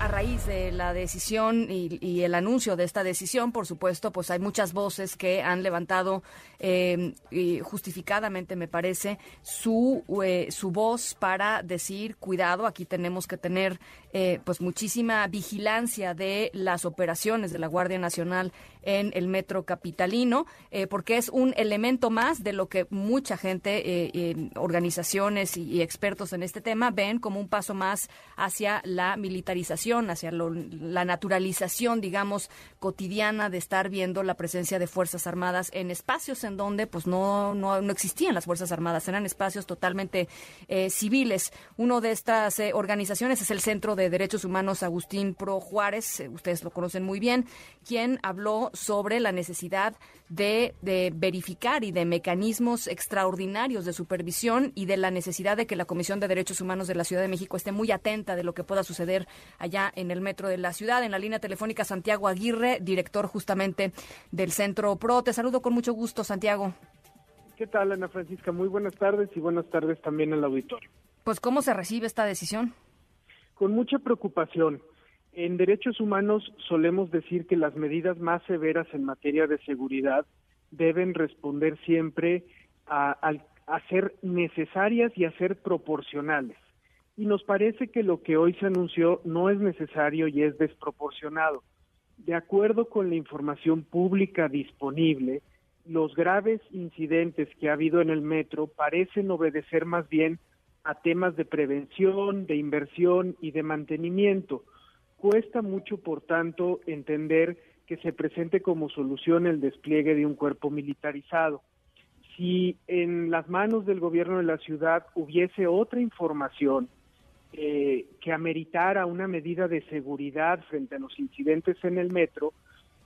a raíz de la decisión y, el anuncio de esta decisión, por supuesto, pues hay muchas voces que han levantado eh, justificadamente, me parece, su, eh, su voz para decir, cuidado, aquí tenemos que tener eh, pues muchísima vigilancia de las operaciones de la Guardia Nacional en el metro capitalino, eh, porque es un elemento más de lo que mucha gente, organizaciones y, expertos en este tema ven como un paso más hacia la militarización, hacia la naturalización, digamos, cotidiana de estar viendo la presencia de Fuerzas Armadas en espacios en donde pues no, no, no existían las Fuerzas Armadas, eran espacios totalmente civiles. Uno de estas organizaciones es el Centro de Derechos Humanos Agustín Pro Juárez, eh, ustedes lo conocen muy bien, quien habló sobre la necesidad de, verificar y de mecanismos extraordinarios de supervisión y de la necesidad de que la Comisión de Derechos Humanos de la Ciudad de México esté muy atenta de lo que pueda suceder allá en el metro de la ciudad. En la línea telefónica, Santiago Aguirre, director justamente del Centro PRO. Te saludo con mucho gusto, Santiago. ¿Qué tal, Ana Francisca? Muy buenas tardes y buenas tardes también al auditorio. Pues, ¿cómo se recibe esta decisión? con mucha preocupación. En derechos humanos solemos decir que las medidas más severas en materia de seguridad deben responder siempre a, ser necesarias y a ser proporcionales. Y nos parece que lo que hoy se anunció no es necesario y es desproporcionado. De acuerdo con la información pública disponible, los graves incidentes que ha habido en el metro parecen obedecer más bien a temas de prevención, de inversión y de mantenimiento. Cuesta mucho, por tanto, entender que se presente como solución el despliegue de un cuerpo militarizado. Si en las manos del gobierno de la ciudad hubiese otra información eh, que ameritara una medida de seguridad frente a los incidentes en el metro,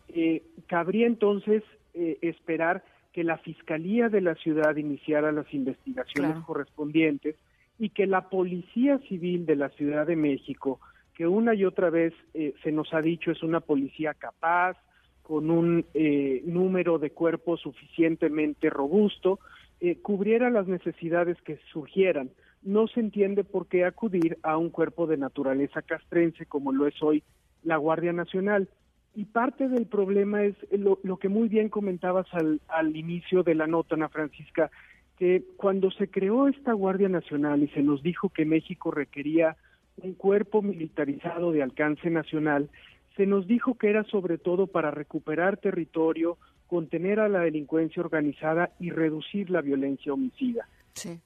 eh, cabría entonces eh, esperar que la Fiscalía de la ciudad iniciara las investigaciones correspondientes y que la Policía Civil de la Ciudad de México, que una y otra vez eh, se nos ha dicho es una policía capaz, con un eh, número de cuerpos suficientemente robusto, eh, cubriera las necesidades que surgieran. No se entiende por qué acudir a un cuerpo de naturaleza castrense como lo es hoy la Guardia Nacional. Y parte del problema es lo, que muy bien comentabas al, al inicio de la nota, Ana Francisca, que cuando se creó esta Guardia Nacional y se nos dijo que México requería un cuerpo militarizado de alcance nacional, se nos dijo que era sobre todo para recuperar territorio, contener a la delincuencia organizada y reducir la violencia homicida.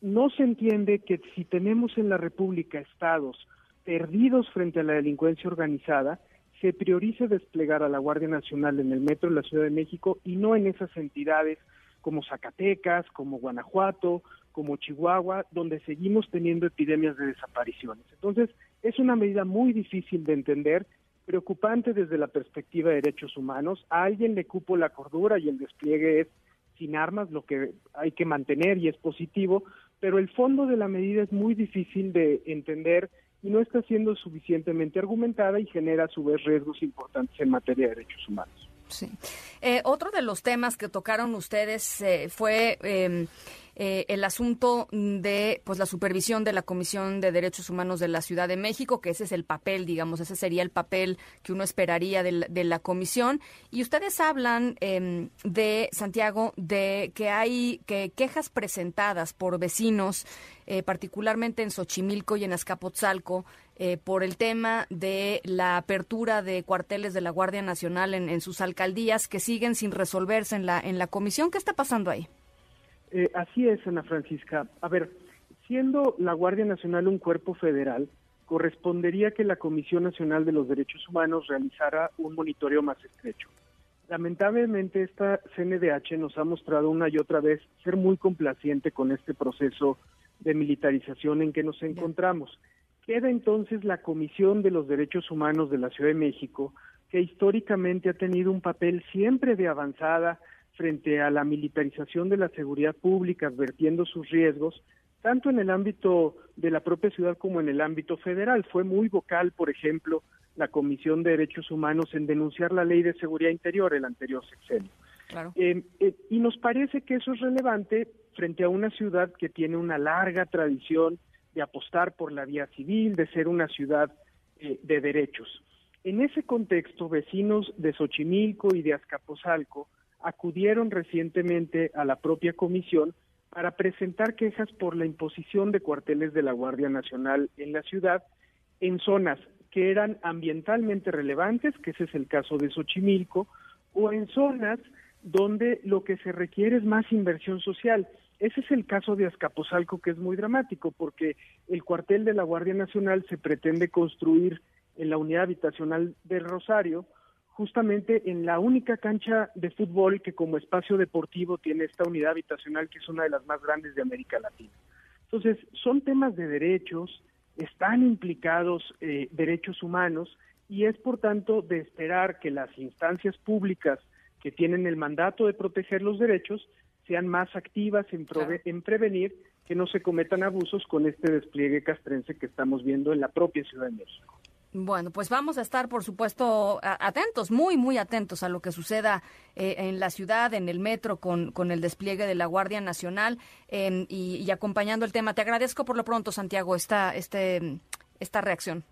No se entiende que si tenemos en la República estados perdidos frente a la delincuencia organizada, se priorice desplegar a la Guardia Nacional en el metro de la Ciudad de México y no en esas entidades como Zacatecas, como Guanajuato, como Chihuahua, donde seguimos teniendo epidemias de desapariciones. Entonces, es una medida muy difícil de entender, preocupante desde la perspectiva de derechos humanos. A alguien le cupo la cordura y el despliegue es sin armas, lo que hay que mantener y es positivo, pero el fondo de la medida es muy difícil de entender y no está siendo suficientemente argumentada y genera a su vez riesgos importantes en materia de derechos humanos. Sí. Eh, otro de los temas que tocaron ustedes eh, fue em, eh, el asunto de pues la supervisión de la Comisión de Derechos Humanos de la Ciudad de México, que ese es el papel, digamos, ese sería el papel que uno esperaría de la, comisión. Y ustedes hablan em, de Santiago de que hay que quejas presentadas por vecinos, eh, particularmente en Xochimilco y en Azcapotzalco, eh, por el tema de la apertura de cuarteles de la Guardia Nacional en, en sus alcaldías que siguen sin resolverse en la en la comisión. ¿Qué está pasando ahí? Eh, así es, Ana Francisca. A ver, siendo la Guardia Nacional un cuerpo federal, correspondería que la Comisión Nacional de los Derechos Humanos realizara un monitoreo más estrecho. Lamentablemente esta CNDH nos ha mostrado una y otra vez ser muy complaciente con este proceso de militarización en que nos encontramos. Queda entonces la Comisión de los Derechos Humanos de la Ciudad de México, que históricamente ha tenido un papel siempre de avanzada, frente a la militarización de la seguridad pública, advirtiendo sus riesgos, tanto en el ámbito de la propia ciudad como en el ámbito federal. Fue muy vocal, por ejemplo, la Comisión de Derechos Humanos en denunciar la Ley de Seguridad Interior, el anterior sexenio. Eh, eh, y nos parece que eso es relevante frente a una ciudad que tiene una larga tradición de apostar por la vía civil, de ser una ciudad eh, de derechos. En ese contexto, vecinos de Xochimilco y de Azcapotzalco acudieron recientemente a la propia comisión para presentar quejas por la imposición de cuarteles de la Guardia Nacional en la ciudad en zonas que eran ambientalmente relevantes, que ese es el caso de Xochimilco, o en zonas donde lo que se requiere es más inversión social. Ese es el caso de Azcapotzalco, que es muy dramático, porque el cuartel de la Guardia Nacional se pretende construir en la unidad habitacional del Rosario, justamente en la única cancha de fútbol que como espacio deportivo tiene esta unidad habitacional, que es una de las más grandes de América Latina. Entonces, son temas de derechos, están implicados eh, derechos humanos y es por tanto de esperar que las instancias públicas que tienen el mandato de proteger los derechos sean más activas en, en prevenir que no se cometan abusos con este despliegue castrense que estamos viendo en la propia Ciudad de México. Bueno, pues vamos a estar, por supuesto, atentos, muy, muy atentos a lo que suceda eh, en la ciudad, en el metro, con, con el despliegue de la Guardia Nacional y, acompañando el tema. Te agradezco por lo pronto, Santiago, esta, este, esta reacción.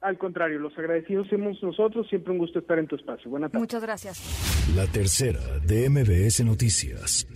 Al contrario, los agradecidos somos nosotros. Siempre un gusto estar en tu espacio. Buenas tardes. Muchas gracias. La tercera de MBS Noticias.